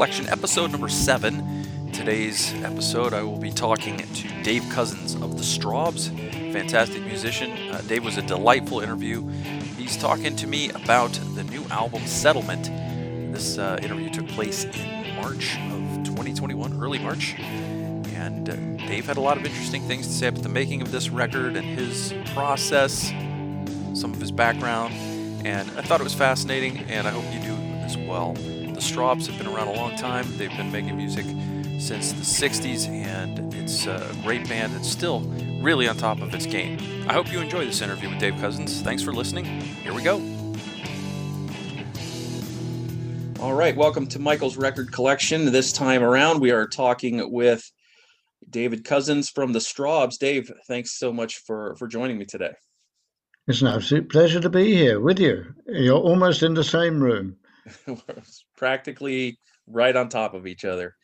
Collection, episode number seven. Today's episode, I will be talking to Dave Cousins of the Strawbs, fantastic musician. Uh, Dave was a delightful interview. He's talking to me about the new album Settlement. This uh, interview took place in March of 2021, early March. And uh, Dave had a lot of interesting things to say about the making of this record and his process, some of his background. And I thought it was fascinating, and I hope you do as well. The Strawbs have been around a long time. They've been making music since the 60s, and it's a great band that's still really on top of its game. I hope you enjoy this interview with Dave Cousins. Thanks for listening. Here we go. All right, welcome to Michael's Record Collection. This time around, we are talking with David Cousins from the Strawbs. Dave, thanks so much for for joining me today. It's an absolute pleasure to be here with you. You're almost in the same room. practically right on top of each other.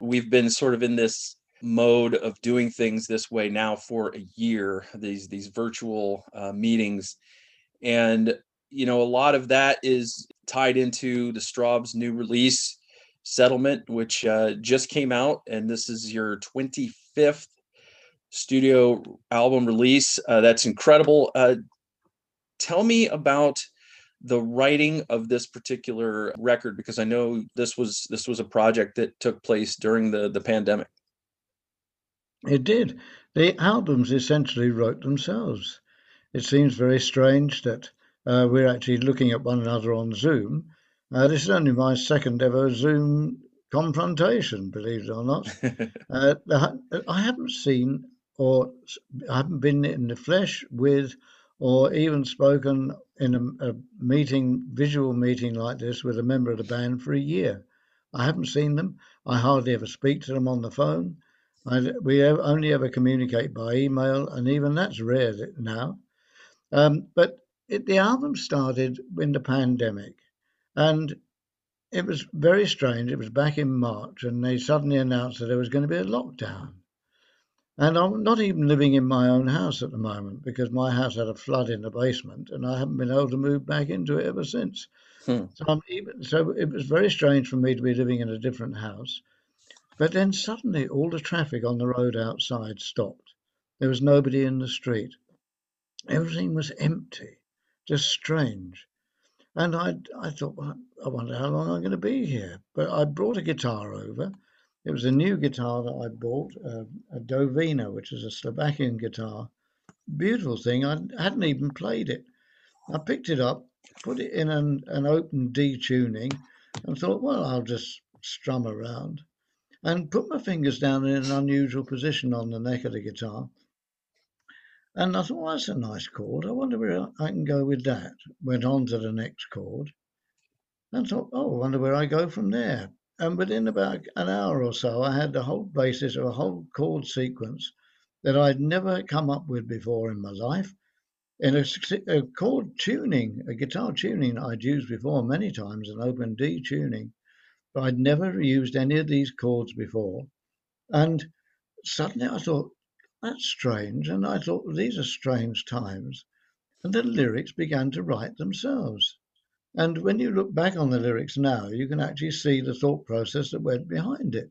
We've been sort of in this mode of doing things this way now for a year these these virtual uh, meetings. And you know a lot of that is tied into the Strawbs new release settlement which uh, just came out and this is your 25th studio album release. Uh, that's incredible. Uh, tell me about the writing of this particular record because I know this was this was a project that took place during the the pandemic. It did. The albums essentially wrote themselves. It seems very strange that uh, we're actually looking at one another on Zoom. Uh, this is only my second ever Zoom confrontation, believe it or not. uh, I haven't seen or I haven't been in the flesh with or even spoken in a, a, meeting, visual meeting like this with a member of the band for a year. I haven't seen them. I hardly ever speak to them on the phone. I, we only ever communicate by email, and even that's rare now. Um, but it, the album started in the pandemic, and it was very strange. It was back in March, and they suddenly announced that there was going to be a lockdown. And I'm not even living in my own house at the moment because my house had a flood in the basement and I haven't been able to move back into it ever since. Hmm. So, even, so it was very strange for me to be living in a different house. But then suddenly all the traffic on the road outside stopped. There was nobody in the street. Everything was empty, just strange. And I, I thought, well, I wonder how long I'm going to be here. But I brought a guitar over it was a new guitar that I bought, uh, a Dowina, which is a Slovakian guitar. Beautiful thing. I hadn't even played it. I picked it up, put it in an, an open D tuning, and thought, well, I'll just strum around. And put my fingers down in an unusual position on the neck of the guitar. And I thought, well, that's a nice chord. I wonder where I can go with that. Went on to the next chord and thought, oh, I wonder where I go from there. And within about an hour or so, I had the whole basis of a whole chord sequence that I'd never come up with before in my life. In a, a chord tuning, a guitar tuning I'd used before many times, an open D tuning, but I'd never used any of these chords before. And suddenly I thought, that's strange. And I thought, these are strange times. And the lyrics began to write themselves. And when you look back on the lyrics now, you can actually see the thought process that went behind it.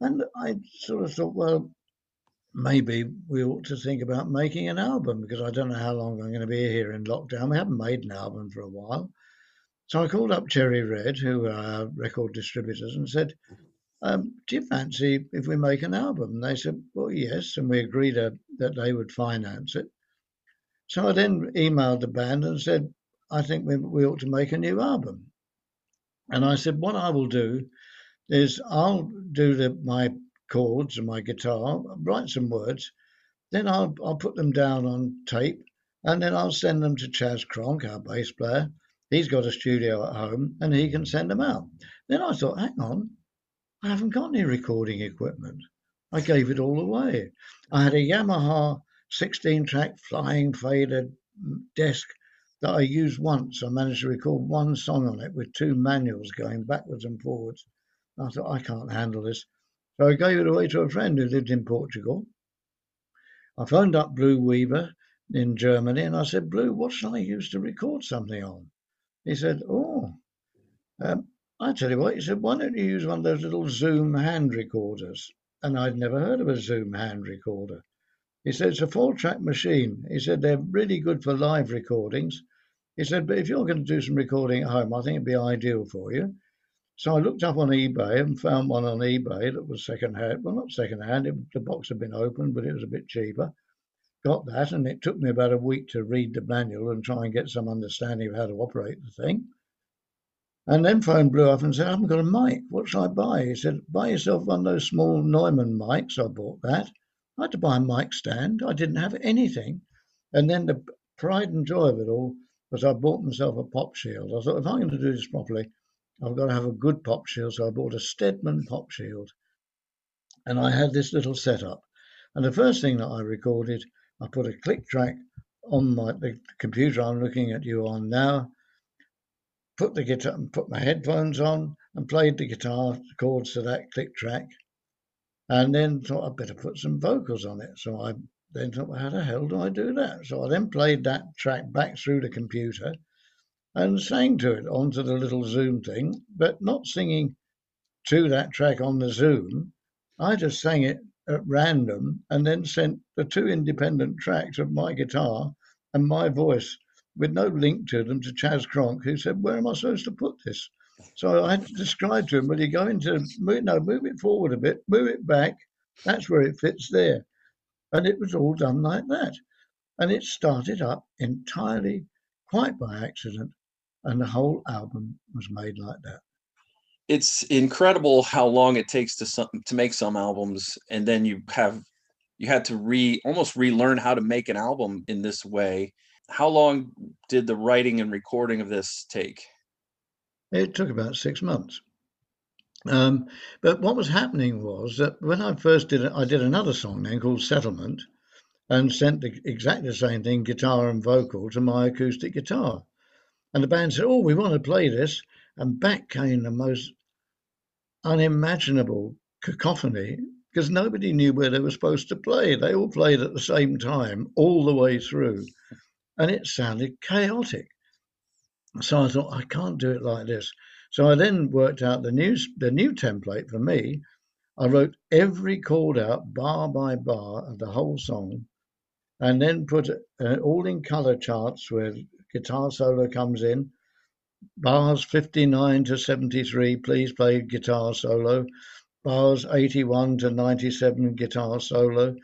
And I sort of thought, well, maybe we ought to think about making an album because I don't know how long I'm going to be here in lockdown. We haven't made an album for a while. So I called up Cherry Red, who are record distributors, and said, um, Do you fancy if we make an album? And they said, Well, yes. And we agreed that they would finance it. So I then emailed the band and said, I think we, we ought to make a new album. And I said, what I will do is I'll do the, my chords and my guitar, write some words, then I'll, I'll put them down on tape, and then I'll send them to Chas Cronk, our bass player. He's got a studio at home, and he can send them out. Then I thought, hang on, I haven't got any recording equipment. I gave it all away. I had a Yamaha 16 track flying fader mm, desk that I used once. I managed to record one song on it with two manuals going backwards and forwards. I thought, I can't handle this. So I gave it away to a friend who lived in Portugal. I phoned up Blue Weaver in Germany and I said, Blue, what shall I use to record something on? He said, Oh. Um, I tell you what, he said, why don't you use one of those little Zoom hand recorders? And I'd never heard of a Zoom hand recorder. He said, it's a four track machine. He said, they're really good for live recordings. He said, but if you're going to do some recording at home, I think it'd be ideal for you. So I looked up on eBay and found one on eBay that was second hand. Well, not second hand, the box had been opened, but it was a bit cheaper. Got that, and it took me about a week to read the manual and try and get some understanding of how to operate the thing. And then phone Blue up and said, I haven't got a mic. What shall I buy? He said, Buy yourself one of those small Neumann mics. I bought that. I had to buy a mic stand. I didn't have anything. And then the pride and joy of it all was I bought myself a pop shield. I thought, if I'm going to do this properly, I've got to have a good pop shield. So I bought a Stedman pop shield. And I had this little setup. And the first thing that I recorded, I put a click track on my the computer I'm looking at you on now, put the guitar and put my headphones on and played the guitar chords to that click track. And then thought I'd better put some vocals on it. So I then thought, well, how the hell do I do that? So I then played that track back through the computer and sang to it onto the little Zoom thing, but not singing to that track on the Zoom. I just sang it at random and then sent the two independent tracks of my guitar and my voice with no link to them to Chas Cronk, who said, Where am I supposed to put this? So I had to describe to him, Well, you go into, no, move it forward a bit, move it back. That's where it fits there. And it was all done like that. And it started up entirely quite by accident and the whole album was made like that. It's incredible how long it takes to some, to make some albums, and then you have you had to re almost relearn how to make an album in this way. How long did the writing and recording of this take? It took about six months. Um, but what was happening was that when I first did it, I did another song then called Settlement and sent the, exactly the same thing, guitar and vocal, to my acoustic guitar. And the band said, Oh, we want to play this. And back came the most unimaginable cacophony because nobody knew where they were supposed to play. They all played at the same time, all the way through. And it sounded chaotic. So I thought, I can't do it like this. So I then worked out the new, the new template for me. I wrote every chord out bar by bar of the whole song and then put uh, all in color charts where guitar solo comes in. Bars 59 to 73, please play guitar solo. Bars 81 to 97, guitar solo.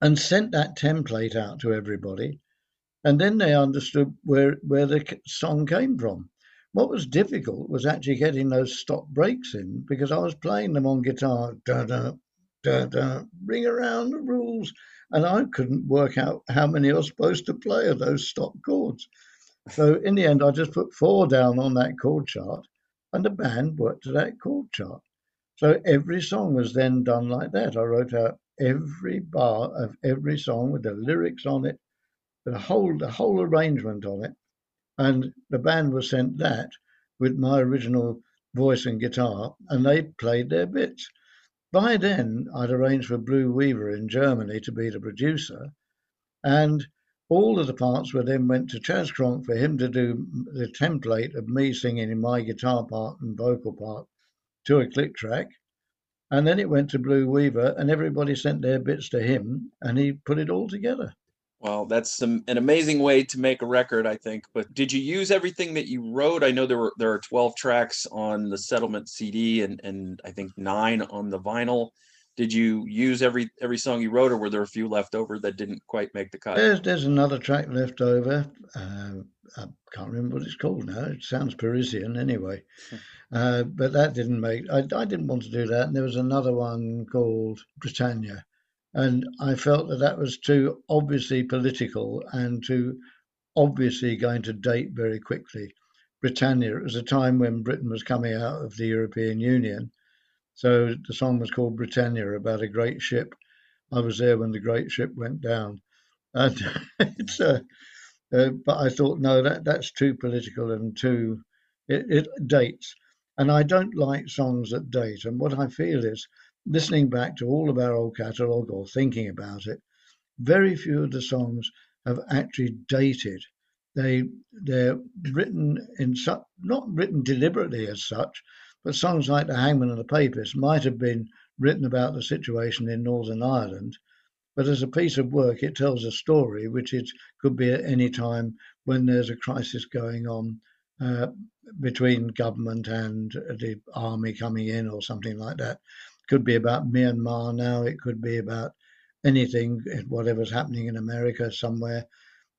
And sent that template out to everybody. And then they understood where, where the song came from. What was difficult was actually getting those stop breaks in because I was playing them on guitar, da da da da, ring around the rules and I couldn't work out how many I was supposed to play of those stop chords. So in the end, I just put four down on that chord chart, and the band worked to that chord chart. So every song was then done like that. I wrote out every bar of every song with the lyrics on it, the whole the whole arrangement on it, and the band was sent that with my original voice and guitar, and they played their bits. By then, I'd arranged for Blue Weaver in Germany to be the producer, and all of the parts were then went to Chas Cronk for him to do the template of me singing in my guitar part and vocal part to a click track. And then it went to Blue Weaver, and everybody sent their bits to him, and he put it all together. Well, that's some, an amazing way to make a record, I think. But did you use everything that you wrote? I know there were there are 12 tracks on the settlement CD and and I think nine on the vinyl. Did you use every every song you wrote, or were there a few left over that didn't quite make the cut? There's there's another track left over. Uh, I can't remember what it's called now. It sounds Parisian anyway, uh, but that didn't make. I I didn't want to do that. And there was another one called Britannia and I felt that that was too obviously political and too obviously going to date very quickly. Britannia, it was a time when Britain was coming out of the European Union. So the song was called Britannia about a great ship. I was there when the great ship went down. And it's uh, uh, but I thought, no, that, that's too political and too, it, it dates. And I don't like songs that date. And what I feel is listening back to all of our old catalogue or thinking about it, very few of the songs have actually dated. they they're written in such not written deliberately as such, but songs like The Hangman and the Papist might have been written about the situation in Northern Ireland. But as a piece of work, it tells a story which it could be at any time when there's a crisis going on uh, between government and the army coming in or something like that. Could be about Myanmar now. It could be about anything, eh, whatever's happening in America somewhere.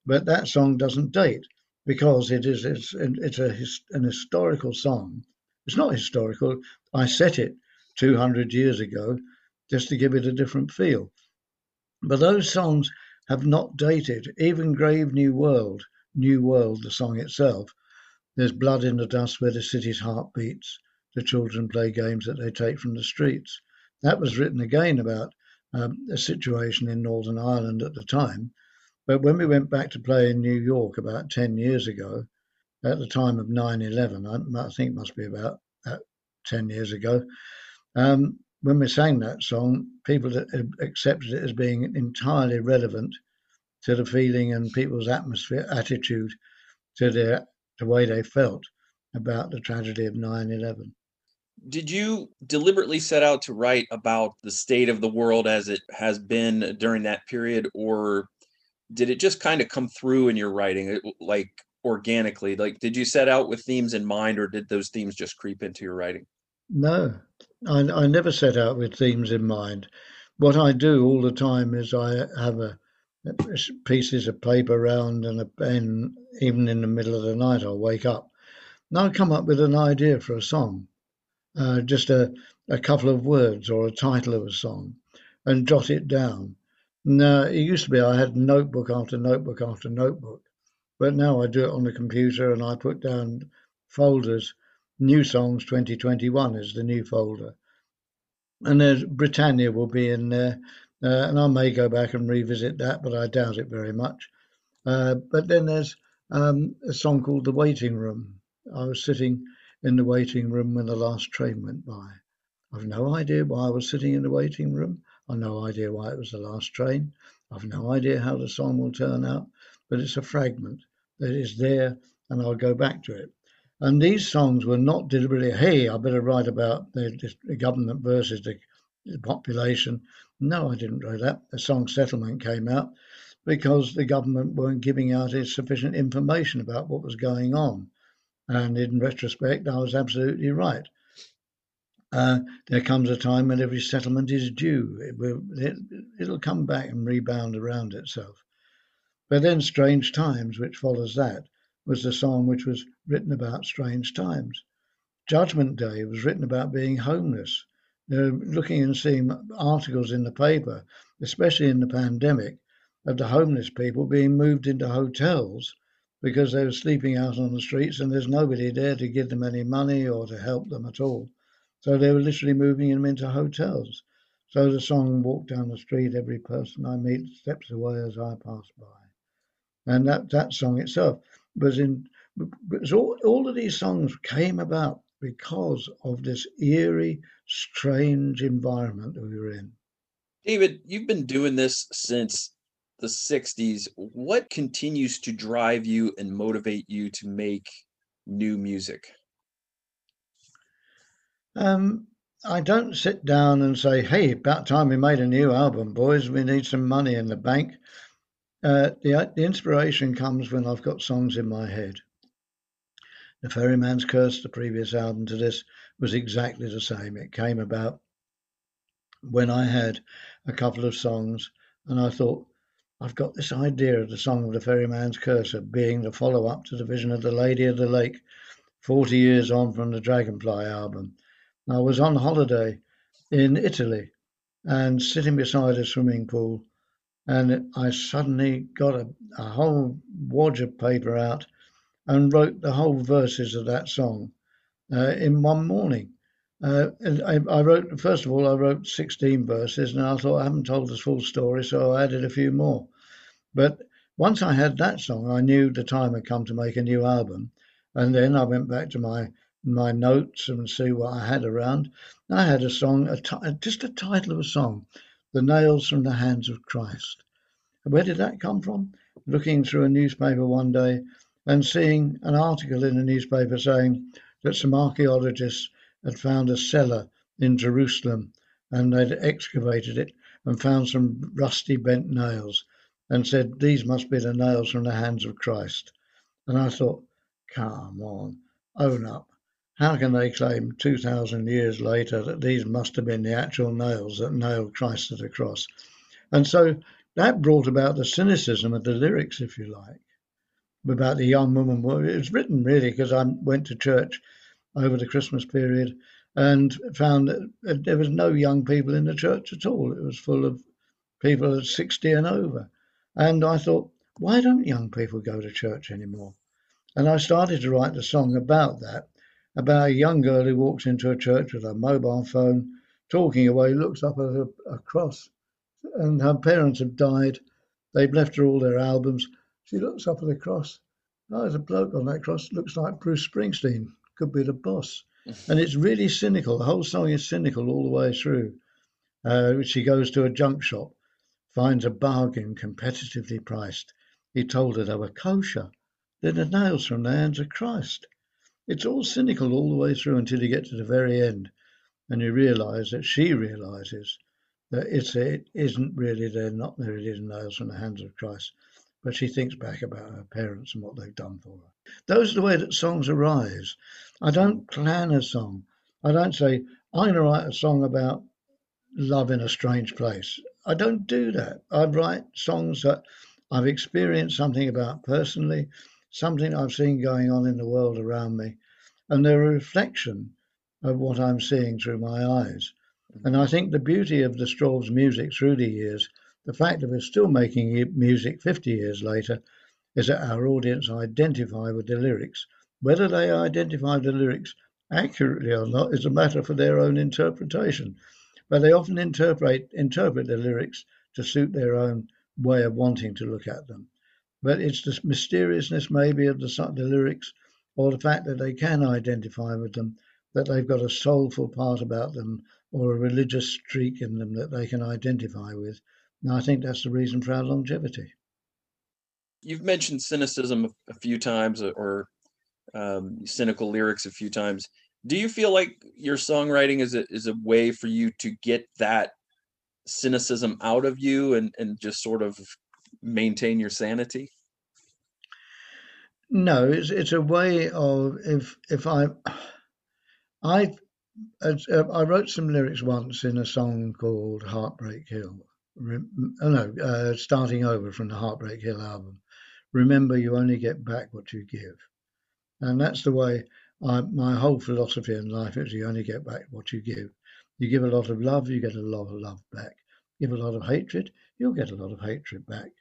But that song doesn't date because it is it's it's a an historical song. It's not historical. I set it 200 years ago just to give it a different feel. But those songs have not dated. Even Grave New World, New World, the song itself. There's blood in the dust where the city's heart beats. The children play games that they take from the streets. That was written again about um, a situation in Northern Ireland at the time. But when we went back to play in New York about 10 years ago, at the time of 9 11, I, I, think it must be about uh, 10 years ago, um, when we sang that song, people accepted it as being entirely relevant to the feeling and people's atmosphere, attitude to their, the way they felt about the tragedy of 9 11 did you deliberately set out to write about the state of the world as it has been during that period or did it just kind of come through in your writing like organically? Like did you set out with themes in mind or did those themes just creep into your writing? No. I, I never set out with themes in mind. What i do all the time is i have a pieces of paper around and a pen even in the middle of the night i'll wake up and i'll come up with an idea for a song uh, just a, a couple of words or a title of a song and jot it down. Now, it used to be I had notebook after notebook after notebook, but now I do it on the computer and I put down folders. New Songs 2021 is the new folder. And there's Britannia will be in there. Uh, and I may go back and revisit that, but I doubt it very much. Uh, but then there's um, a song called The Waiting Room. I was sitting in the waiting room when the last train went by. I've no idea why I was sitting in the waiting room. I've no idea why it was the last train. I've no idea how the song will turn out, but it's a fragment that is there and I'll go back to it. And these songs were not deliberately, hey, I better write about the, the government versus the, the population. No, I didn't write that. The song Settlement came out because the government weren't giving out sufficient information about what was going on. And in retrospect, I was absolutely right. Uh, there comes a time when every settlement is due. It will, it, it'll come back and rebound around itself. But then Strange Times, which follows that, was the song which was written about strange times. Judgment Day was written about being homeless. They're looking and seeing articles in the paper, especially in the pandemic, of the homeless people being moved into hotels because they were sleeping out on the streets and there's nobody there to give them any money or to help them at all. So they were literally moving them into hotels. So the song Walk Down the Street, Every Person I Meet Steps Away as I Pass By. And that, that song itself was in, was all, all of these songs came about because of this eerie, strange environment that we were in. David, you've been doing this since the 60s, what continues to drive you and motivate you to make new music? Um, I don't sit down and say, hey, about time we made a new album, boys. We need some money in the bank. Uh, the, the inspiration comes when I've got songs in my head. The Ferryman's Curse, the previous album to this, was exactly the same. It came about when I had a couple of songs and I thought, I've got this idea of the song of the Ferryman's Curse being the follow up to the Vision of the Lady of the Lake, 40 years on from the Dragonfly album. I was on holiday in Italy and sitting beside a swimming pool, and I suddenly got a, a whole wad of paper out and wrote the whole verses of that song uh, in one morning. Uh, I, I, wrote, first of all, I wrote 16 verses and I thought I haven't told the full story, so I added a few more. But once I had that song, I knew the time had come to make a new album. And then I went back to my my notes and see what I had around. I had a song, a t- just a title of a song, The Nails from the Hands of Christ. Where did that come from? Looking through a newspaper one day, and seeing an article in a newspaper saying that some archaeologists had found a cellar in Jerusalem and they'd excavated it and found some rusty bent nails and said, These must be the nails from the hands of Christ. And I thought, Come on, own up. How can they claim 2,000 years later that these must have been the actual nails that nailed Christ to the cross? And so that brought about the cynicism of the lyrics, if you like, about the young woman. Well, It was written really because I went to church over the Christmas period and found that uh, there was no young people in the church at all. It was full of people at 60 and over. And I thought, why don't young people go to church anymore? And I started to write the song about that about a young girl who walks into a church with a mobile phone, talking away, looks up at a, a cross, and her parents have died. They've left her all their albums. She looks up at the cross. Oh, there's a bloke on that cross. Looks like Bruce Springsteen. Could be the boss. and it's really cynical. The whole song is cynical all the way through. Uh, she goes to a junk shop, finds a bargain competitively priced. He told her they were kosher. They're the nails from the hands of Christ. It's all cynical all the way through until you get to the very end, and you realise that she realises that it's it isn't really they're not there it is nails from the hands of Christ, but she thinks back about her parents and what they've done for her. Those are the way that songs arise. I don't plan a song. I don't say I'm going to write a song about love in a strange place. I don't do that. I write songs that I've experienced something about personally something I've seen going on in the world around me, and they're a reflection of what I'm seeing through my eyes. And I think the beauty of the Strawbs music through the years, the fact that we're still making music 50 years later, is that our audience identify with the lyrics. Whether they identify the lyrics accurately or not is a matter for their own interpretation. But they often interpret interpret the lyrics to suit their own way of wanting to look at them but it's the mysteriousness maybe of the, the lyrics or the fact that they can identify with them, that they've got a soulful part about them or a religious streak in them that they can identify with. And I think that's the reason for our longevity. You've mentioned cynicism a few times or um, cynical lyrics a few times. Do you feel like your songwriting is a, is a way for you to get that cynicism out of you and, and just sort of maintain your sanity? No, it's it's a way of if if I I uh, I wrote some lyrics once in a song called Heartbreak Hill. Oh no, uh, starting over from the Heartbreak Hill album. Remember, you only get back what you give, and that's the way I, my whole philosophy in life is: you only get back what you give. You give a lot of love, you get a lot of love back. Give a lot of hatred, you'll get a lot of hatred back.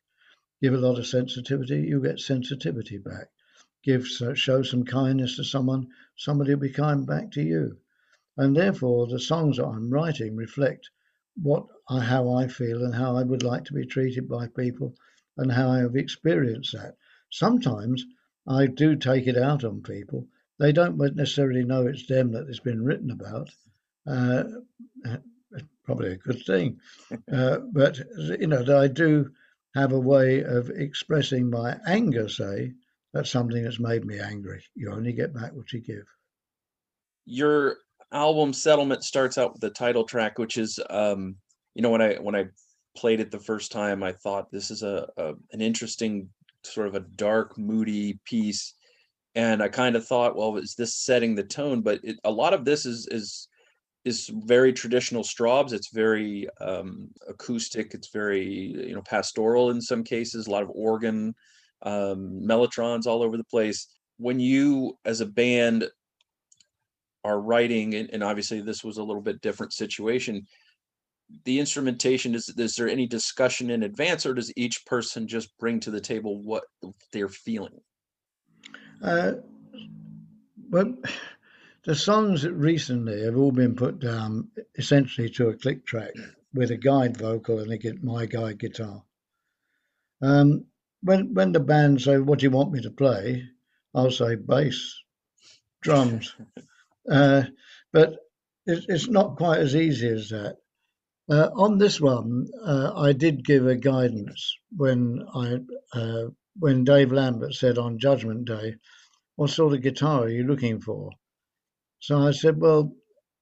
Give a lot of sensitivity, you'll get sensitivity back. Give show some kindness to someone, somebody will be kind back to you. And therefore, the songs that I'm writing reflect what I, how I feel and how I would like to be treated by people and how I have experienced that. Sometimes I do take it out on people. They don't necessarily know it's them that it's been written about. Uh, probably a good thing, uh, but you know I do have a way of expressing my anger, say, that's something that's made me angry. You only get back what you give. Your album Settlement starts out with the title track, which is um, you know, when I when I played it the first time, I thought this is a, a an interesting sort of a dark, moody piece. And I kind of thought, well, is this setting the tone? But it, a lot of this is is is very traditional Strawbs. It's very um, acoustic. It's very you know pastoral in some cases. A lot of organ, um, mellotrons all over the place. When you, as a band, are writing, and, and obviously this was a little bit different situation. The instrumentation is is there any discussion in advance, or does each person just bring to the table what they're feeling? Uh, well the songs recently have all been put down essentially to a click track with a guide vocal and a, my guide guitar. Um, when when the band say, "What do you want me to play?" I'll say bass, drums, uh, but it, it's not quite as easy as that. Uh, on this one, uh, I did give a guidance when I uh, when Dave Lambert said on Judgment Day, What sort of guitar are you looking for? So I said, Well,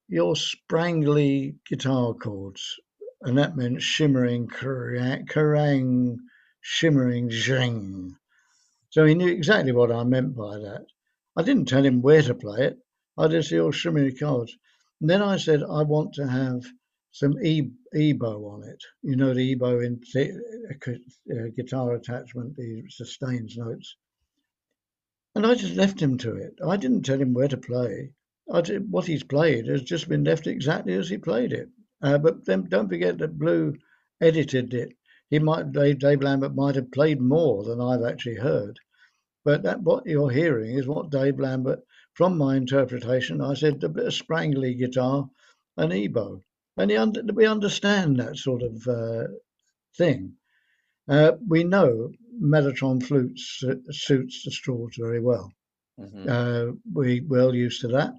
your sprangly guitar chords. And that meant shimmering, kerrang, shimmering, zhang. So he knew exactly what I meant by that. I didn't tell him where to play it. I just said, oh, shimmering chords. And then I said, I want to have some e- EBow on it. You know, the EBow in uh, guitar attachment, the sustains notes. And I just left him to it. I didn't tell him where to play. Did, what he's played has just been left exactly as he played it. Uh, but then don't forget that Blue edited it. He might Dave, Dave Lambert might have played more than I've actually heard. But that what you're hearing is what Dave Lambert, from my interpretation, I said a bit of sprangly guitar, an EBow, and under, we understand that sort of uh, thing. Uh, we know Mellotron flutes suits the Strawbs very well. Mm-hmm. Uh, we well used to that.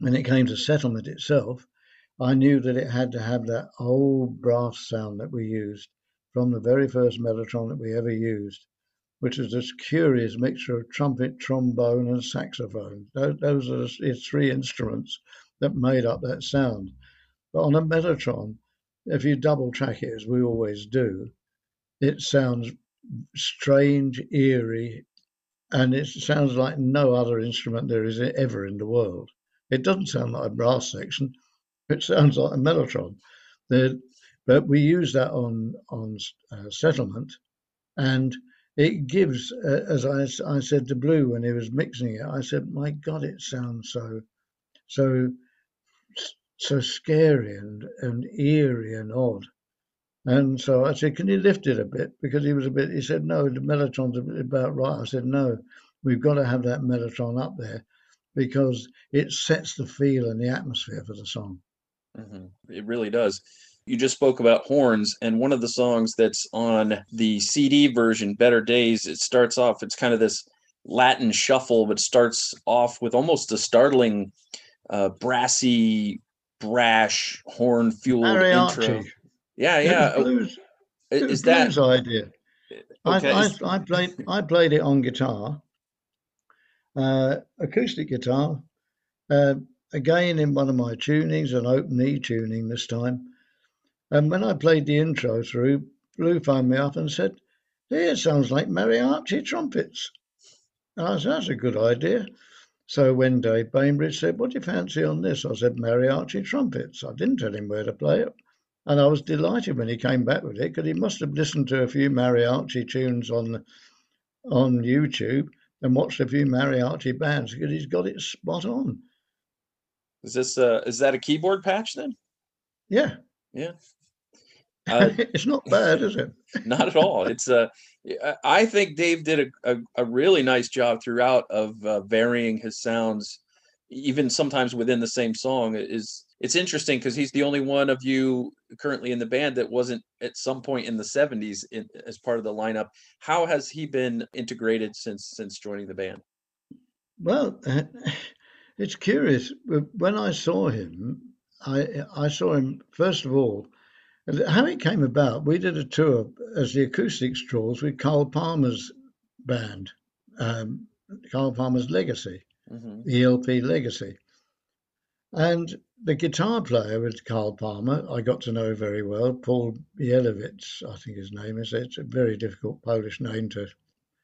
When it came to settlement itself, I knew that it had to have that old brass sound that we used from the very first mellotron that we ever used, which is this curious mixture of trumpet, trombone, and saxophone. Those are the three instruments that made up that sound. But on a mellotron, if you double track it as we always do, it sounds strange, eerie, and it sounds like no other instrument there is ever in the world. It doesn't sound like a brass section. It sounds like a mellotron. But we use that on on uh, settlement, and it gives, uh, as I, I said to Blue when he was mixing it, I said, "My God, it sounds so so so scary and and eerie and odd." And so I said, "Can you lift it a bit?" Because he was a bit. He said, "No, the mellotron's about right." I said, "No, we've got to have that mellotron up there because it sets the feel and the atmosphere for the song." Mm-hmm. It really does. You just spoke about horns, and one of the songs that's on the CD version, Better Days, it starts off, it's kind of this Latin shuffle, but starts off with almost a startling, uh, brassy, brash, horn fueled intro. Yeah, yeah. Blues, Is that Blue's idea? Okay. I, I, I, played I played it on guitar, uh, acoustic guitar, uh, again in one of my tunings, an open E tuning this time. And when I played the intro through, Blue phoned me up and said, Hey, it sounds like mariachi trumpets. And I said, That's a good idea. So when Dave Bainbridge said, What do you fancy on this? I said, Mariachi trumpets. I didn't tell him where to play it. And I was delighted when he came back with it because he must have listened to a few mariachi tunes on on YouTube and watched a few mariachi bands because he's got it spot on. Is this uh is that a keyboard patch then? Yeah. Yeah. Uh, it's not bad, is it? not at all. It's uh I think Dave did a, a, a really nice job throughout of uh, varying his sounds, even sometimes within the same song. Is it's interesting because he's the only one of you currently in the band that wasn't at some point in the 70s in, as part of the lineup. How has he been integrated since since joining the band? Well, uh, it's curious. When I saw him, I I saw him first of all. How it came about, we did a tour as the Acoustic Strawbs with Carl Palmer's band, um, Carl Palmer's Legacy, mm-hmm. the ELP Legacy. And the guitar player with Carl Palmer, I got to know very well, Paul Bielatowicz, I think his name is. It's a very difficult Polish name to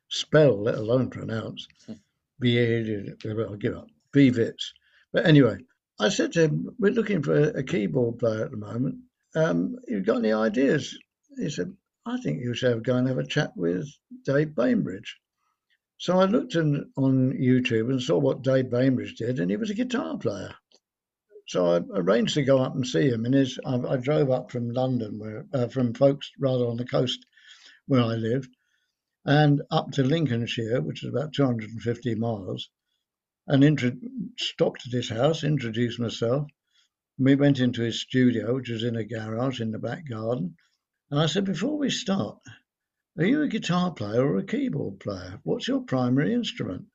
spell, let alone pronounce. Hmm. I'll give up. Bivitz. But anyway, I said to him, We're looking for a, keyboard player at the moment. Um, you got any ideas? He said, I think you should go and have a chat with Dave Bainbridge. So I looked in, on YouTube and saw what Dave Bainbridge did, and he was a guitar player. So I arranged to go up and see him. And his, I, I drove up from London, where uh, from folks rather on the coast where I lived, and up to Lincolnshire, which is about 250 miles and intro- stopped at his house, introduced myself. We went into his studio, which was in a garage in the back garden. And I said, Before we start, are you a guitar player or a keyboard player? What's your primary instrument?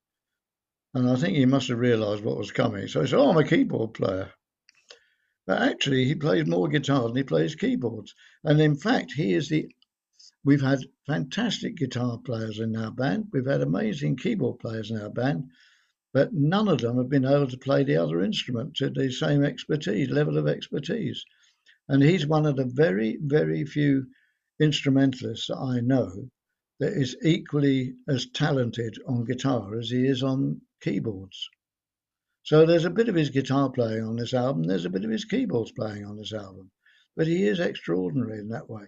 And I think he must have realized what was coming. So he said, Oh, I'm a keyboard player. But actually, he plays more guitar than he plays keyboards. And in fact, he is the we've had fantastic guitar players in our band. We've had amazing keyboard players in our band, but none of them have been able to play the other instrument to the same expertise, level of expertise. And he's one of the very, very few instrumentalists that I know that is equally as talented on guitar as he is on keyboards. So there's a bit of his guitar playing on this album, there's a bit of his keyboards playing on this album, but he is extraordinary in that way.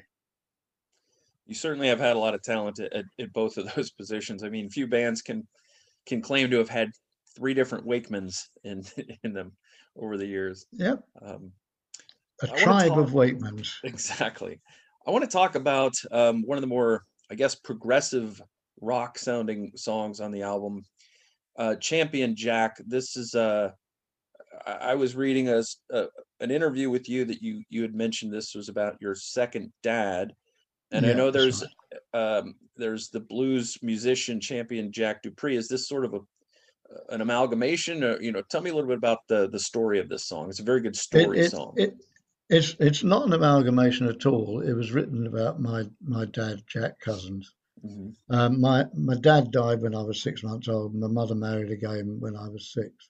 You certainly have had a lot of talent at, at both of those positions. I mean, few bands can can claim to have had three different Wakemans in in them over the years. Yep. Um, a tribe talk, of Wakemans. Exactly. I want to talk about um, one of the more, I guess, progressive rock sounding songs on the album, uh, Champion Jack. This is uh, I was reading a, a, an interview with you that you you had mentioned this was about your second dad, and yeah, I know there's right. um, there's the blues musician champion Jack Dupree. Is this sort of a an amalgamation or you know tell me a little bit about the the story of this song it's a very good story it, it, song it, it's it's not an amalgamation at all. It was written about my my dad, Jack Cousins. Mm-hmm. Um, my my dad died when I was six months old. My mother married again when I was six.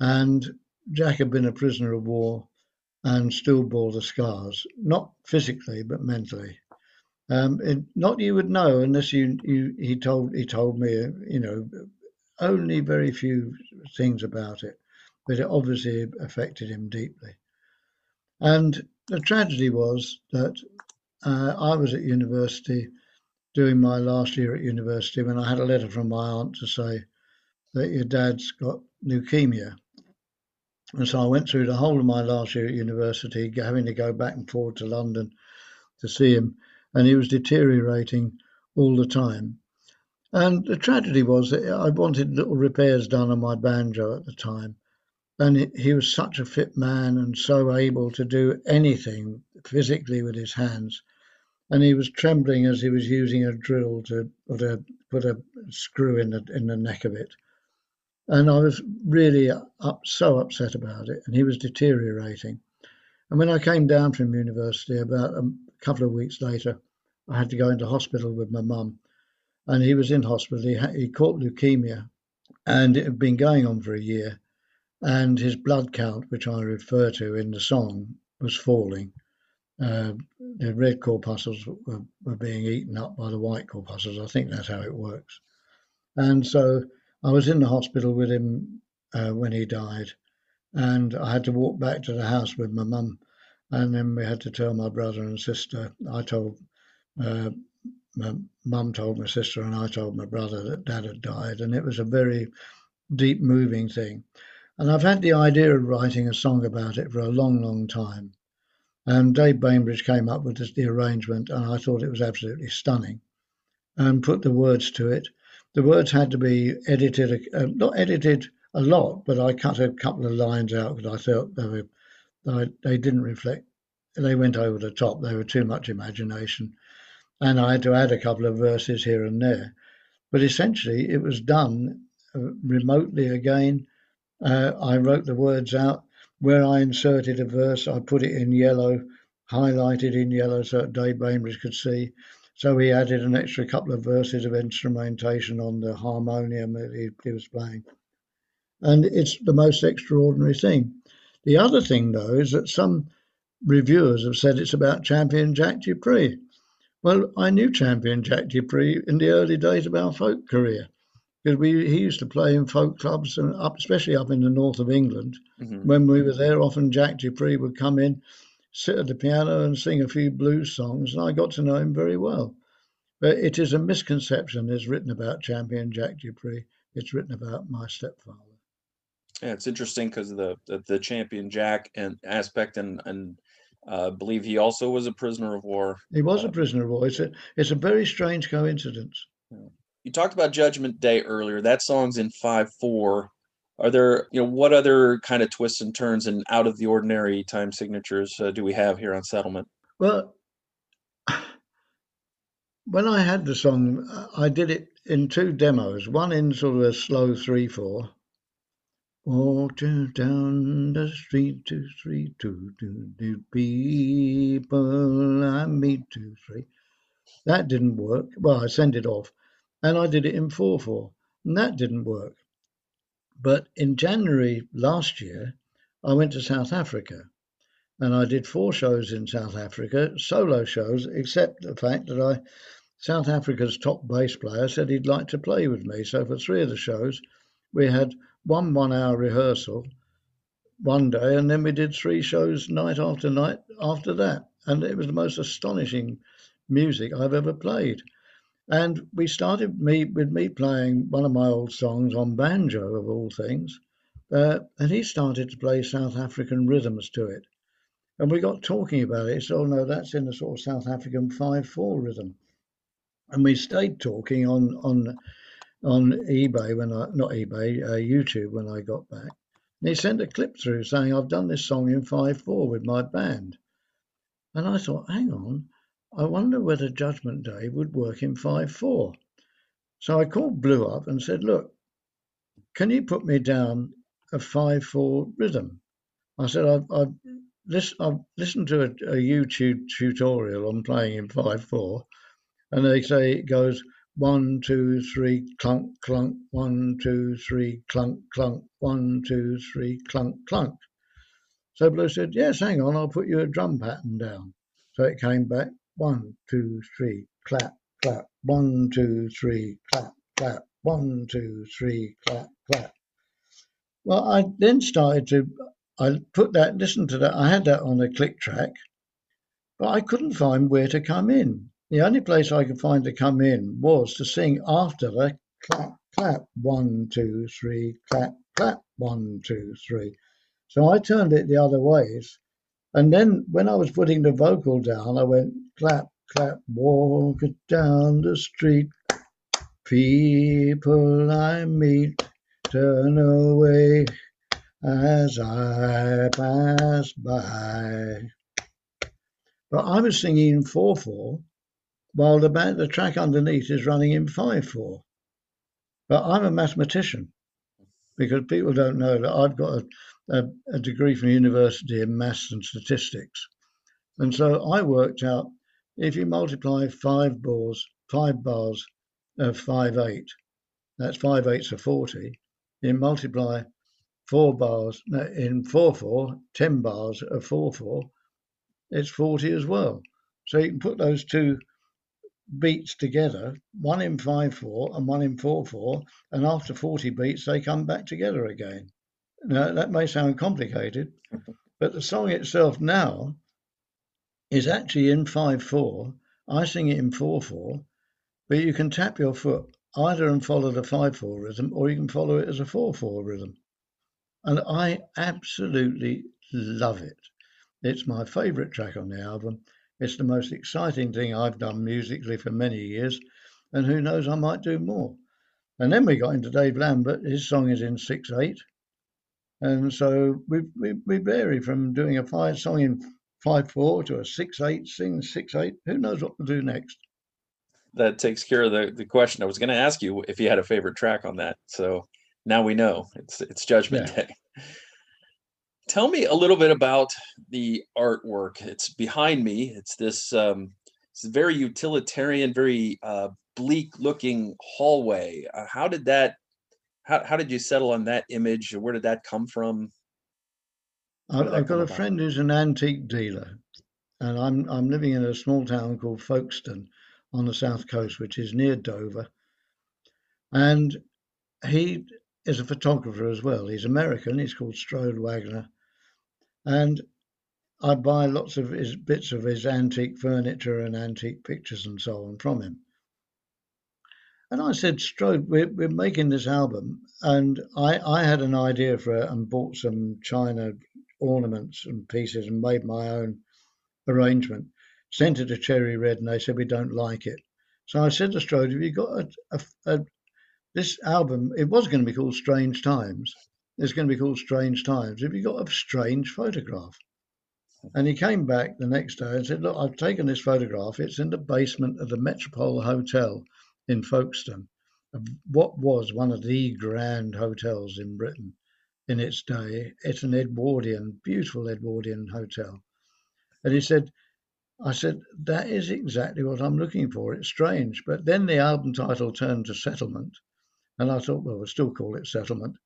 And Jack had been a prisoner of war and still bore the scars, not physically but mentally. Um, not you would know unless you, you he told he told me you know only very few things about it, but it obviously affected him deeply. And the tragedy was that uh, I was at university doing my last year at university when I had a letter from my aunt to say that your dad's got leukemia. And so I went through the whole of my last year at university, having to go back and forth to London to see him. And he was deteriorating all the time. And the tragedy was that I wanted little repairs done on my banjo at the time and he was such a fit man and so able to do anything physically with his hands. And he was trembling as he was using a drill to put a put a screw in the in the neck of it. And I was really up, so upset about it. And he was deteriorating. And when I came down from university, about a couple of weeks later, I had to go into hospital with my mum. And he was in hospital. He, he caught leukemia, and it had been going on for a year and his blood count, which I refer to in the song, was falling. Uh, the red corpuscles were, were, being eaten up by the white corpuscles. I think that's how it works. And so I was in the hospital with him uh, when he died, and I had to walk back to the house with my mum, and then we had to tell my brother and sister. I told uh, my mum told my sister, and I told my brother that dad had died, and it was a very deep, moving thing. And I've had the idea of writing a song about it for a long, long time. And Dave Bainbridge came up with the arrangement, and I thought it was absolutely stunning. And put the words to it. The words had to be edited, uh, not edited a lot, but I cut a couple of lines out because I thought they were, they didn't reflect. They went over the top. They were too much imagination, and I had to add a couple of verses here and there. But essentially, it was done uh, remotely again uh, I wrote the words out. Where I inserted a verse, I put it in yellow, highlighted in yellow so that Dave Bainbridge could see. So he added an extra couple of verses of instrumentation on the harmonium that he, he was playing. And it's the most extraordinary thing. The other thing, though, is that some reviewers have said it's about champion Jack Dupree. Well, I knew champion Jack Dupree in the early days of our folk career because we he used to play in folk clubs and up, especially up in the north of England. Mm-hmm. When we were there, often Jack Dupree would come in, sit at the piano, and sing a few blues songs, and I got to know him very well. But it is a misconception. It's written about champion Jack Dupree. It's written about my stepfather. Yeah, it's interesting because the, the, the champion Jack and aspect, and and I believe he also was a prisoner of war. He was a um, prisoner of war. It's a, it's a very strange coincidence. You talked about Judgment Day earlier. That song's in 5 4. Are there, you know, what other kind of twists and turns and out of the ordinary time signatures uh, do we have here on Settlement? Well, when I had the song, I did it in two demos, one in sort of a slow 3 4 Walked down the street, to two, three, two, two, two, people I meet, two, three. That didn't work. Well, I sent it off and I did it in 4 4, and that didn't work. But in January last year, I went to South Africa and I did four shows in South Africa, solo shows, except the fact that I, South Africa's top bass player said he'd like to play with me. So for three of the shows, we had one one hour rehearsal one day, and then we did three shows night after night after that. And it was the most astonishing music I've ever played. And we started me with me playing one of my old songs on banjo, of all things. Uh, and he started to play South African rhythms to it. And we got talking about it. So, oh, no, that's in the sort of South African 5 4 rhythm. And we stayed talking on, on, on eBay when I, not eBay, uh, YouTube when I got back. And he sent a clip through saying, I've done this song in 5 4 with my band. And I thought, hang on, I wonder whether Judgment Day would work in 5 4. So I called Blue up and said, Look, can you put me down a 5 4 rhythm? I said, I've, I've, I've listened to a, a, YouTube tutorial on playing in 5 4, and they say it goes one, two, three, clunk, clunk, one, two, three, clunk, clunk, one, two, three, clunk, clunk. So Blue said, Yes, hang on, I'll put you a drum pattern down. So it came back one, two, three, clap, clap, one, two, three, clap, clap, one, two, three, clap, clap. Well, I then started to, I put that, listen to that, I had that on a click track, but I couldn't find where to come in. The only place I could find to come in was to sing after the clap, clap, one, two, three, clap, clap, one, two, three. So I turned it the other ways and then when I was putting the vocal down, I went clap, clap, walk down the street. People I meet turn away as I pass by. But I was singing 4 4 while the, the track underneath is running in 5 4. But I'm a mathematician because people don't know that I've got a a, a degree from university in maths and statistics. And so I worked out if you multiply five bars, five bars of five eight, that's five eighths of 40. You multiply four bars in four four, 10 bars of four four, it's 40 as well. So you can put those two beats together, one in five four and one in four four, and after 40 beats, they come back together again. Now, that may sound complicated, but the song itself now is actually in 5 4. I sing it in 4 4, but you can tap your foot either and follow the 5 4 rhythm or you can follow it as a 4 4 rhythm. And I absolutely love it. It's my favourite track on the album. It's the most exciting thing I've done musically for many years, and who knows, I might do more. And then we got into Dave Lambert. His song is in 6 8 and so we, we, we vary from doing a five song in five four to a six eight, sing six eight. Who knows what to do next? That takes care of the, the question. I was going to ask you if you had a favorite track on that. So now we know it's it's Judgment yeah. Day. Tell me a little bit about the artwork. It's behind me. It's this um, it's very utilitarian, very uh, bleak looking hallway. Uh, how did that how how did you settle on that image? Where did that come from? I've got a about? friend who's an antique dealer, and I'm I'm living in a small town called Folkestone on the south coast, which is near Dover. And he is a photographer as well. He's American. He's called Strode Wagner, and I buy lots of his bits of his antique furniture and antique pictures and so on from him. And I said, Strode, we're, we're making this album. And I, I had an idea for it and bought some china ornaments and pieces and made my own arrangement. Sent it to Cherry Red and they said, we don't like it. So I said to Strode, have you got a, a, a this album, it was going to be called Strange Times. It's going to be called Strange Times. Have you got a strange photograph? And he came back the next day and said, Look, I've taken this photograph. It's in the basement of the Metropole Hotel in Folkestone, what was one of the grand hotels in Britain in its day. It's an Edwardian, beautiful Edwardian hotel. And he said, I said, that is exactly what I'm looking for. It's strange. But then the album title turned to Settlement. And I thought, well, we'll still call it Settlement.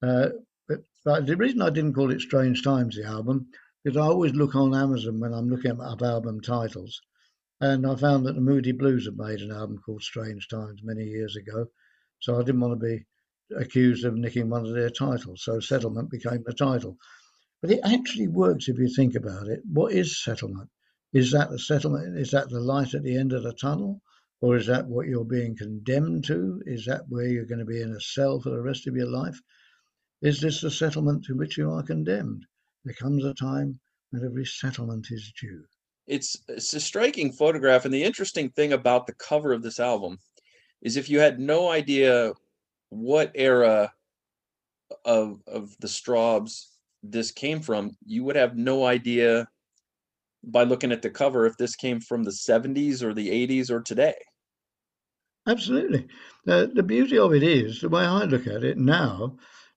Uh, but, but the reason I didn't call it Strange Times, the album, because I always look on Amazon when I'm looking up album titles. And I found that the Moody Blues had made an album called Strange Times many years ago. So I didn't want to be accused of nicking one of their titles. So Settlement became the title. But it actually works if you think about it. What is settlement? Is that the settlement? Is that the light at the end of the tunnel? Or is that what you're being condemned to? Is that where you're going to be in a cell for the rest of your life? Is this the settlement to which you are condemned? There comes a time when every settlement is due. It's it's a striking photograph, and the interesting thing about the cover of this album is if you had no idea what era of of the Strawbs this came from, you would have no idea by looking at the cover if this came from the 70s or the 80s or today. Absolutely. Uh, the beauty of it is, the way I look at it now,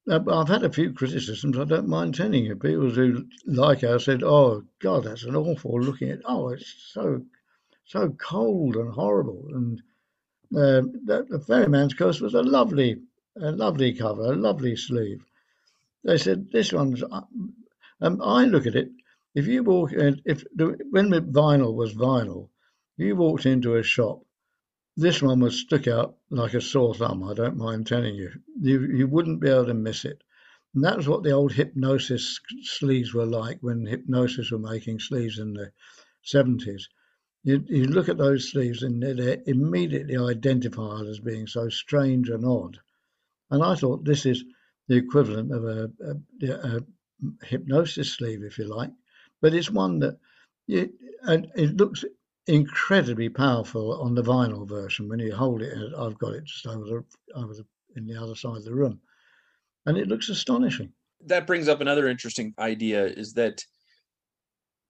uh, I've had a few criticisms. I don't mind telling you. People who like it said, "Oh God, that's an awful looking at. Oh, it's so so cold and horrible." And uh, the, the Ferryman's Curse was a lovely, a lovely cover, a lovely sleeve. They said this one's. Uh, um, I look at it. If you walk, in, if when the vinyl was vinyl, you walked into a shop. This one was stuck out like a sore thumb. I don't mind telling you. You you wouldn't be able to miss it. And that was what the old Hipgnosis sleeves were like when Hipgnosis were making sleeves in the 70s. You, you look at those sleeves and they're immediately identified as being so strange and odd. And I thought this is the equivalent of a, a, a Hipgnosis sleeve, if you like, but it's one that you, and it looks incredibly powerful on the vinyl version when you hold it. I've got it just over the, over the, in the other side of the room, and it looks astonishing. That brings up another interesting idea: is that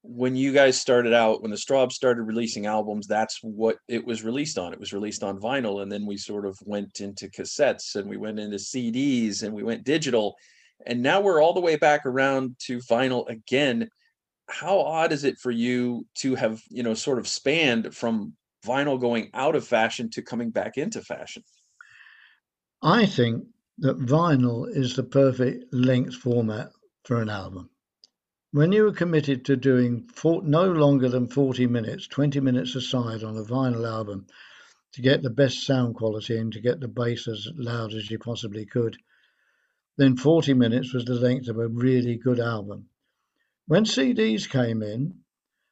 when you guys started out, when the Strawbs started releasing albums, that's what it was released on. It was released on vinyl, and then we sort of went into cassettes, and we went into CDs, and we went digital, and now we're all the way back around to vinyl again. How odd is it for you to have, you know, sort of spanned from vinyl going out of fashion to coming back into fashion? I think that vinyl is the perfect length format for an album when you are committed to doing four, no longer than 40 minutes, 20 minutes aside on a vinyl album to get the best sound quality and to get the bass as loud as you possibly could, then 40 minutes was the length of a really good album. When CDs came in,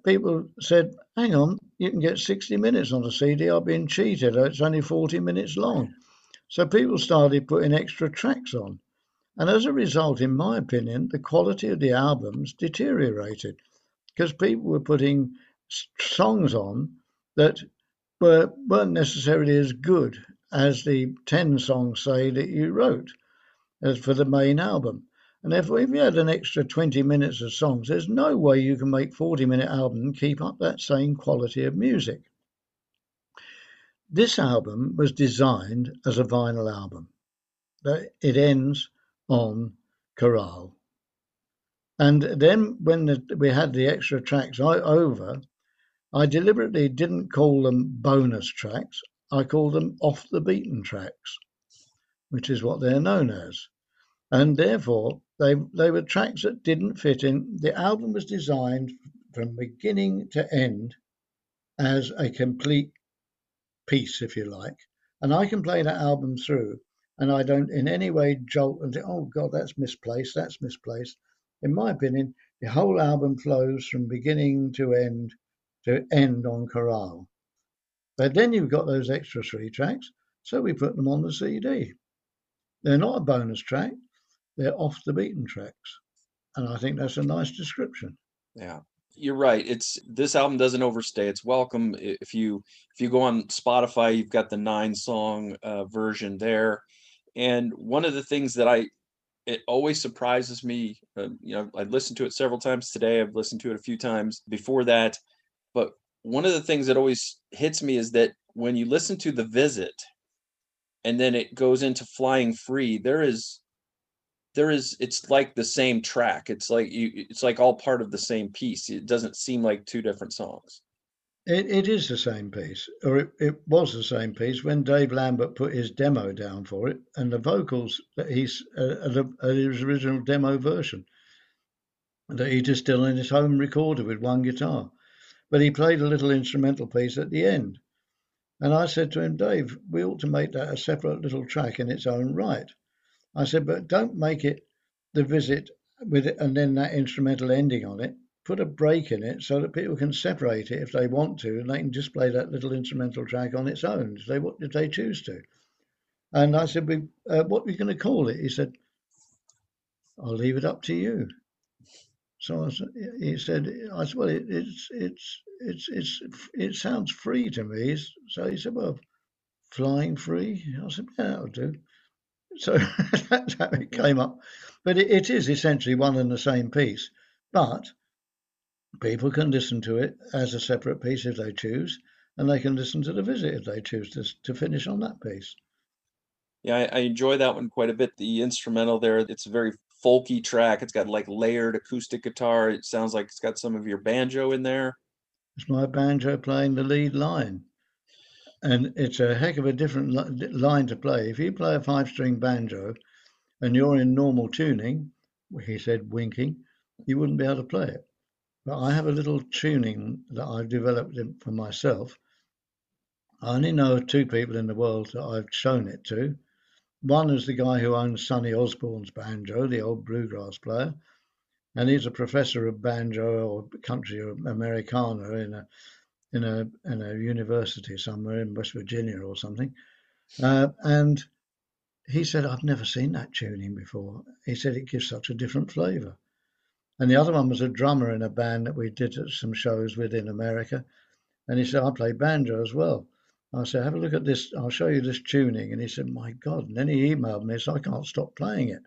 people said, hang on, you can get 60 minutes on a CD. I've been cheated. It's only 40 minutes long. So people started putting extra tracks on. And as a result, in my opinion, the quality of the albums deteriorated because people were putting songs on that were, weren't necessarily as good as the 10 songs, say, that you wrote as for the main album. And therefore, if you had an extra 20 minutes of songs, there's no way you can make 40 minute album and keep up that same quality of music. This album was designed as a vinyl album. It ends on chorale. And then when the, we had the extra tracks over, I deliberately didn't call them bonus tracks. I called them off the beaten tracks, which is what they're known as. And therefore, they, they were tracks that didn't fit in. The album was designed from beginning to end as a complete piece, if you like. And I can play that album through and I don't in any way jolt and say, oh God, that's misplaced, that's misplaced. In my opinion, the whole album flows from beginning to end to end on chorale. But then you've got those extra three tracks, so we put them on the CD. They're not a bonus track, they're off the beaten tracks. And I think that's a nice description. Yeah you're right it's this album doesn't overstay it's welcome if you if you go on spotify you've got the nine song uh, version there and one of the things that I it always surprises me. Uh, you know, I listened to it several times today. I've listened to it a few times before that. But one of the things that always hits me is that when you listen to the visit, and then it goes into flying free, there is there is it's like the same track it's like you it's like all part of the same piece it doesn't seem like two different songs It, it is the same piece, or it, it was the same piece when Dave Lambert put his demo down for it, and the vocals that he's uh, uh, his original demo version that he just did on his home recorder with one guitar. But he played a little instrumental piece at the end. And I said to him, Dave, we ought to make that a separate little track in its own right. I said, but don't make it the visit with it and then that instrumental ending on it put a break in it so that people can separate it if they want to, and they can just play that little instrumental track on its own if they, if they choose to. And I said, we, uh, "What are we going to call it?" He said, "I'll leave it up to you." So I said, he said, "I said, well, it, it's it's it's it's it sounds free to me." So he said, "Well, flying free." I said, "Yeah, that'll do." So that's how it came up. But it, it is essentially one and the same piece. But people can listen to it as a separate piece if they choose, and they can listen to the visit if they choose to, to finish on that piece. Yeah, I, I enjoy that one quite a bit. The instrumental there, it's a very folky track. It's got like layered acoustic guitar. It sounds like it's got some of your banjo in there. It's my banjo playing the lead line. And it's a heck of a different li- line to play. If you play a five string banjo and you're in normal tuning, he said winking, you wouldn't be able to play it. But I have a little tuning that I've developed for myself. I only know two people in the world that I've shown it to. One is the guy who owns Sonny Osborne's banjo, the old bluegrass player, and he's a professor of banjo or country or Americana in a in a in a university somewhere in West Virginia or something. Uh, and he said, I've never seen that tuning before. He said it gives such a different flavour. And the other one was a drummer in a band that we did some shows with in America. And he said, I play banjo as well. I said, have a look at this. I'll show you this tuning. And he said, my God. And then he emailed me, so I can't stop playing it.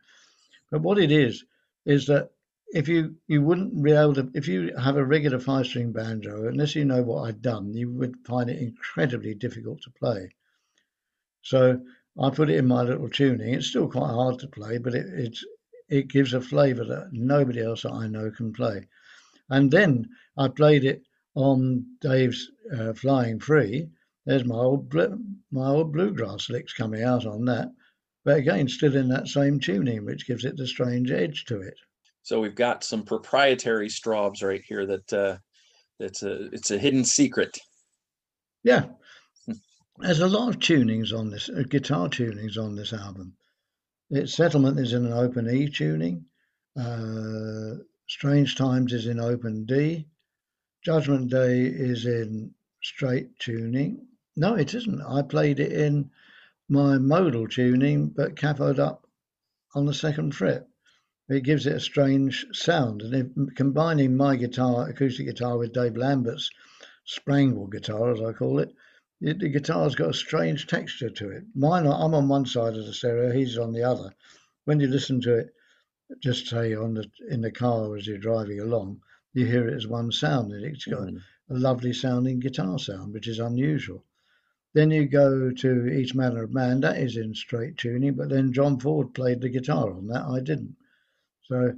But what it is, is that if you, you wouldn't be able to, if you have a regular five string banjo, unless you know what I've done, you would find it incredibly difficult to play. So I put it in my little tuning. It's still quite hard to play, but it, it's it gives a flavour that nobody else that I know can play. And then I played it on Dave's uh, Flying Free. There's my old my old bluegrass licks coming out on that, but again, still in that same tuning, which gives it the strange edge to it. So we've got some proprietary straws right here that uh, that's a it's a hidden secret. Yeah, there's a lot of tunings on this, uh, guitar tunings on this album. Its settlement is in an open E tuning. Uh, Strange Times is in open D. Judgment Day is in straight tuning. No, it isn't. I played it in my modal tuning, but capoed up on the second fret. It gives it a strange sound. And if, combining my guitar, acoustic guitar, with Dave Lambert's Sprangle guitar, as I call it, it, the guitar's got a strange texture to it. Mine, I'm on one side of the stereo, he's on the other. When you listen to it, just say on the in the car as you're driving along, you hear it as one sound, and it's got mm. a lovely sounding guitar sound, which is unusual. Then you go to Each Manner of Man, that is in straight tuning, but then John Ford played the guitar on that, I didn't. So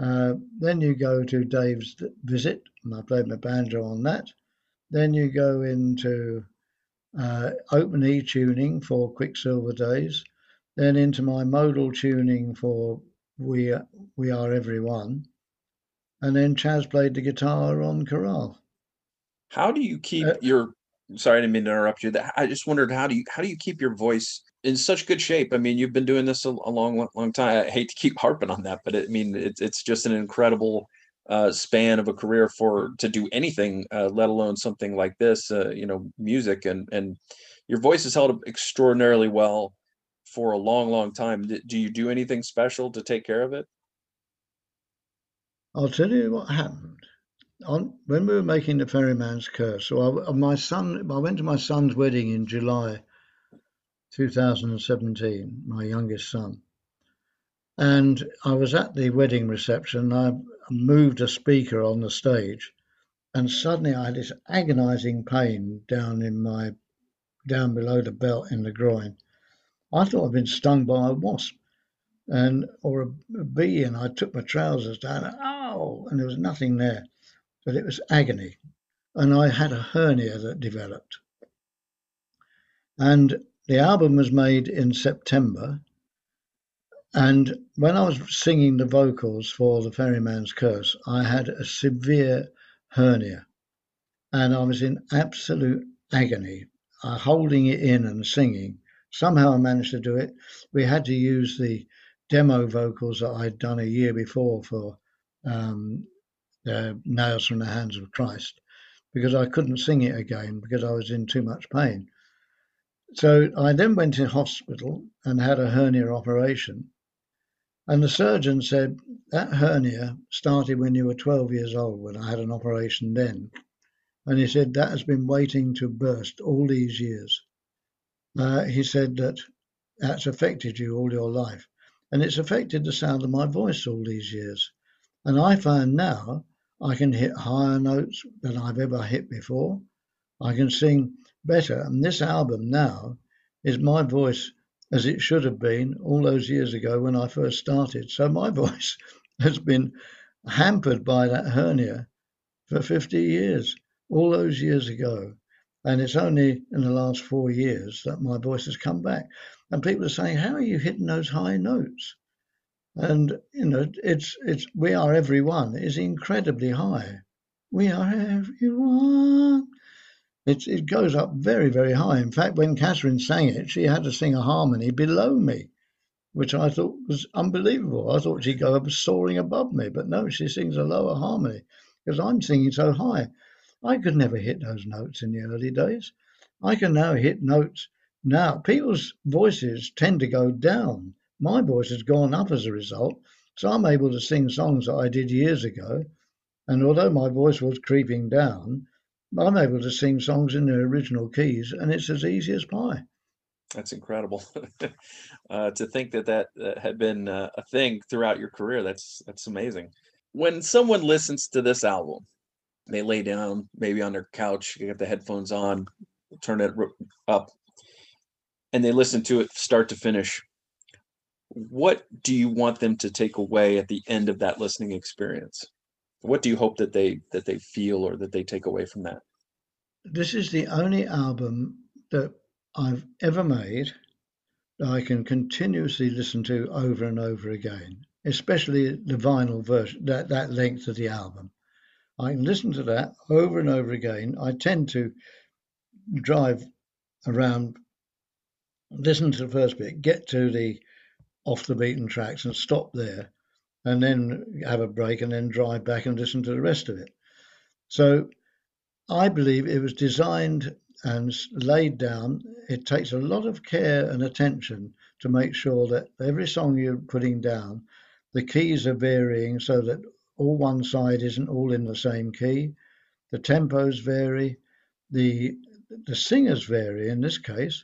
uh, then you go to Dave's Visit, and I played my banjo on that. Then you go into uh, open E tuning for Quicksilver Days, then into my modal tuning for We We Are Everyone, and then Chas played the guitar on Chorale. How do you keep uh, your? Sorry, I didn't mean to interrupt you. I just wondered how do you how do you keep your voice in such good shape? I mean, you've been doing this a, a long, long time. I hate to keep harping on that, but it, I mean, it's it's just an incredible uh, span of a career for to do anything, uh, let alone something like this. Uh, you know, music and and your voice has held up extraordinarily well for a long, long time. Do you do anything special to take care of it? I'll tell you what happened. On when we were making the Ferryman's Curse, so I, my son, I went to my son's wedding in July 2017, my youngest son, and I was at the wedding reception. I moved a speaker on the stage, and suddenly I had this agonizing pain down in my down below the belt in the groin. I thought I'd been stung by a wasp and or a, a bee, and I took my trousers down. And, oh, and there was nothing there, but it was agony. and I had a hernia that developed. And the album was made in September. And when I was singing the vocals for The Ferryman's Curse, I had a severe hernia and I was in absolute agony, uh, holding it in and singing. Somehow I managed to do it. We had to use the demo vocals that I'd done a year before for um, Nails from the Hands of Christ because I couldn't sing it again because I was in too much pain. So I then went to hospital and had a hernia operation. And the surgeon said that hernia started when you were 12 years old, when I had an operation then. And he said that has been waiting to burst all these years. Uh, he said that that's affected you all your life. And it's affected the sound of my voice all these years. And I find now I can hit higher notes than I've ever hit before. I can sing better. And this album now is my voice as it should have been all those years ago when I first started. So my voice has been hampered by that hernia for 50 years all those years ago. And it's only in the last four years that my voice has come back. And people are saying, How are you hitting those high notes? And you know, it's it's we are everyone is incredibly high. We are everyone. It's, it goes up very, very high. In fact, when Cathryn sang it, she had to sing a harmony below me, which I thought was unbelievable. I thought she'd go up soaring above me, but no, she sings a lower harmony because I'm singing so high. I could never hit those notes in the early days. I can now hit notes. Now, people's voices tend to go down. My voice has gone up as a result. So I'm able to sing songs that I did years ago. And although my voice was creeping down, I'm able to sing songs in their original keys, and it's as easy as pie. That's incredible. uh, to think that that uh, had been uh, a thing throughout your career. That's that's amazing. When someone listens to this album, they lay down maybe on their couch, get the headphones on, turn it up, and they listen to it start to finish. What do you want them to take away at the end of that listening experience? What do you hope that they that they feel or that they take away from that? This is the only album that I've ever made that I can continuously listen to over and over again, especially the vinyl version, that, that length of the album. I can listen to that over and over again. I tend to drive around, listen to the first bit, get to the off the beaten tracks and stop there, and then have a break and then drive back and listen to the rest of it. So I believe it was designed and laid down. It takes a lot of care and attention to make sure that every song you're putting down, the keys are varying so that all one side isn't all in the same key. The tempos vary, the the singers vary in this case,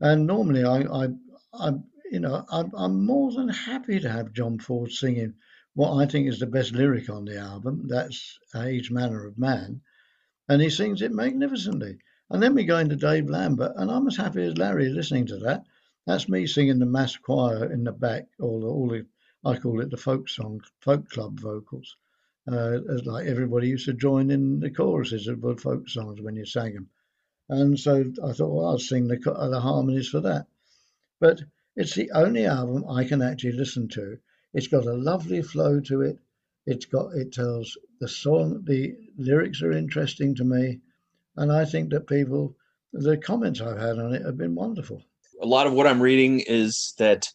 and normally I I, I you know I'm, I'm more than happy to have John Ford singing what I think is the best lyric on the album. That's Each Manner of Man, and he sings it magnificently. And then we go into Dave Lambert, and I'm as happy as Larry listening to that. That's me singing the mass choir in the back, all the, all the I call it the folk song, folk club vocals. Uh, like everybody used to join in the choruses of the folk songs when you sang them. And so I thought, well, I'll sing the, the harmonies for that. But it's the only album I can actually listen to. It's got a lovely flow to it. It's got it tells the song, the lyrics are interesting to me, and I think that people, the comments I've had on it have been wonderful. A lot of what I'm reading is that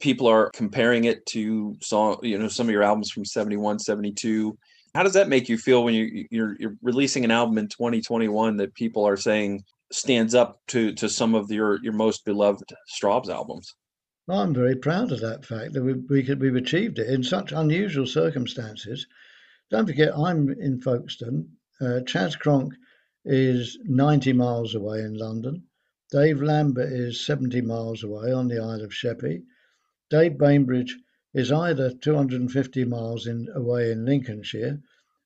people are comparing it to song you know some of your albums from 71 72 how does that make you feel when you you're, you're releasing an album in 2021 that people are saying stands up to to some of your your most beloved Strawbs albums I'm very proud of that fact that we, we could, we've achieved it in such unusual circumstances. Don't forget, I'm in Folkestone. Uh, Chas Cronk is 90 miles away in London. Dave Lambert is 70 miles away on the Isle of Sheppey. Dave Bainbridge is either 250 miles in, away in Lincolnshire,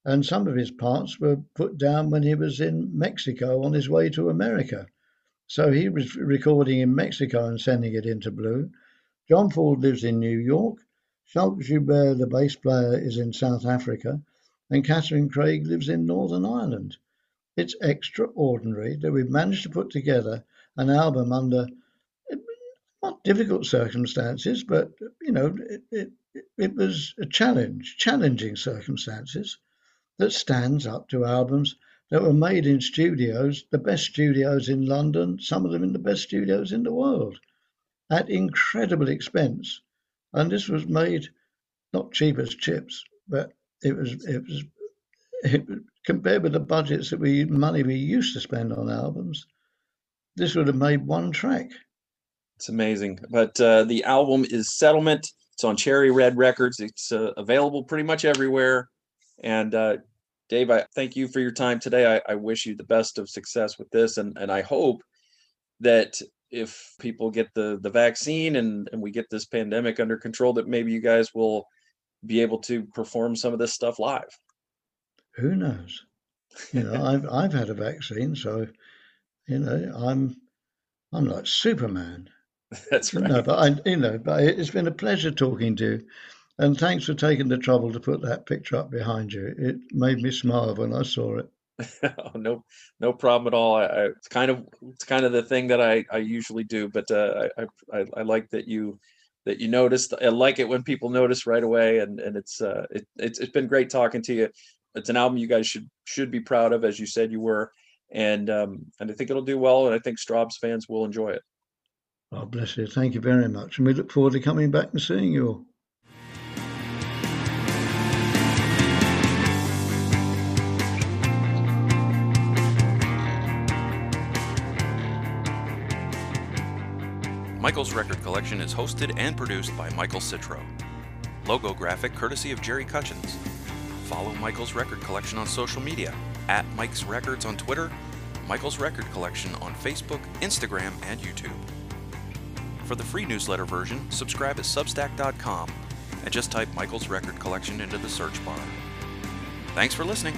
and some of his parts were put down when he was in Mexico on his way to America. So he was recording in Mexico and sending it into Blue. John Ford lives in New York. Schalk Joubert, the bass player, is in South Africa. And Cathryn Craig lives in Northern Ireland. it's extraordinary that we've managed to put together an album under not difficult circumstances, but you know, it, it, it was a challenge, challenging circumstances that stands up to albums that were made in studios, the best studios in London, some of them in the best studios in the world, at incredible expense. And this was made not cheap as chips, but it was it was it, compared with the budgets that we money we used to spend on albums, this would have made one track. It's amazing. But uh, the album is Settlement. It's on Cherry Red Records. It's uh, available pretty much everywhere. And uh, Dave, I thank you for your time today. I, I wish you the best of success with this, and and I hope that if people get the the vaccine and and we get this pandemic under control, that maybe you guys will be able to perform some of this stuff live. Who knows? You know, I've I've had a vaccine, so you know, I'm I'm like Superman. That's right. No, but I, you know, but it's been a pleasure talking to you, and thanks for taking the trouble to put that picture up behind you. It made me smile when I saw it. oh, no, no problem at all. I, I, it's kind of it's kind of the thing that I, I usually do, but uh, I, I I like that you that you noticed. I like it when people notice right away, and and it's uh it, it's it's been great talking to you. It's an album you guys should should be proud of, as you said you were, and um and I think it'll do well, and I think Strawbs fans will enjoy it. Oh, bless you. Thank you very much. And we look forward to coming back and seeing you all. Michael's Record Collection is hosted and produced by Michael Citro. Logo graphic courtesy of Jerry Cutchins. Follow Michael's Record Collection on social media at Mike's Records on Twitter, Michael's Record Collection on Facebook, Instagram, and YouTube. For the free newsletter version, subscribe at substack.com and just type Michael's Record Collection into the search bar. Thanks for listening.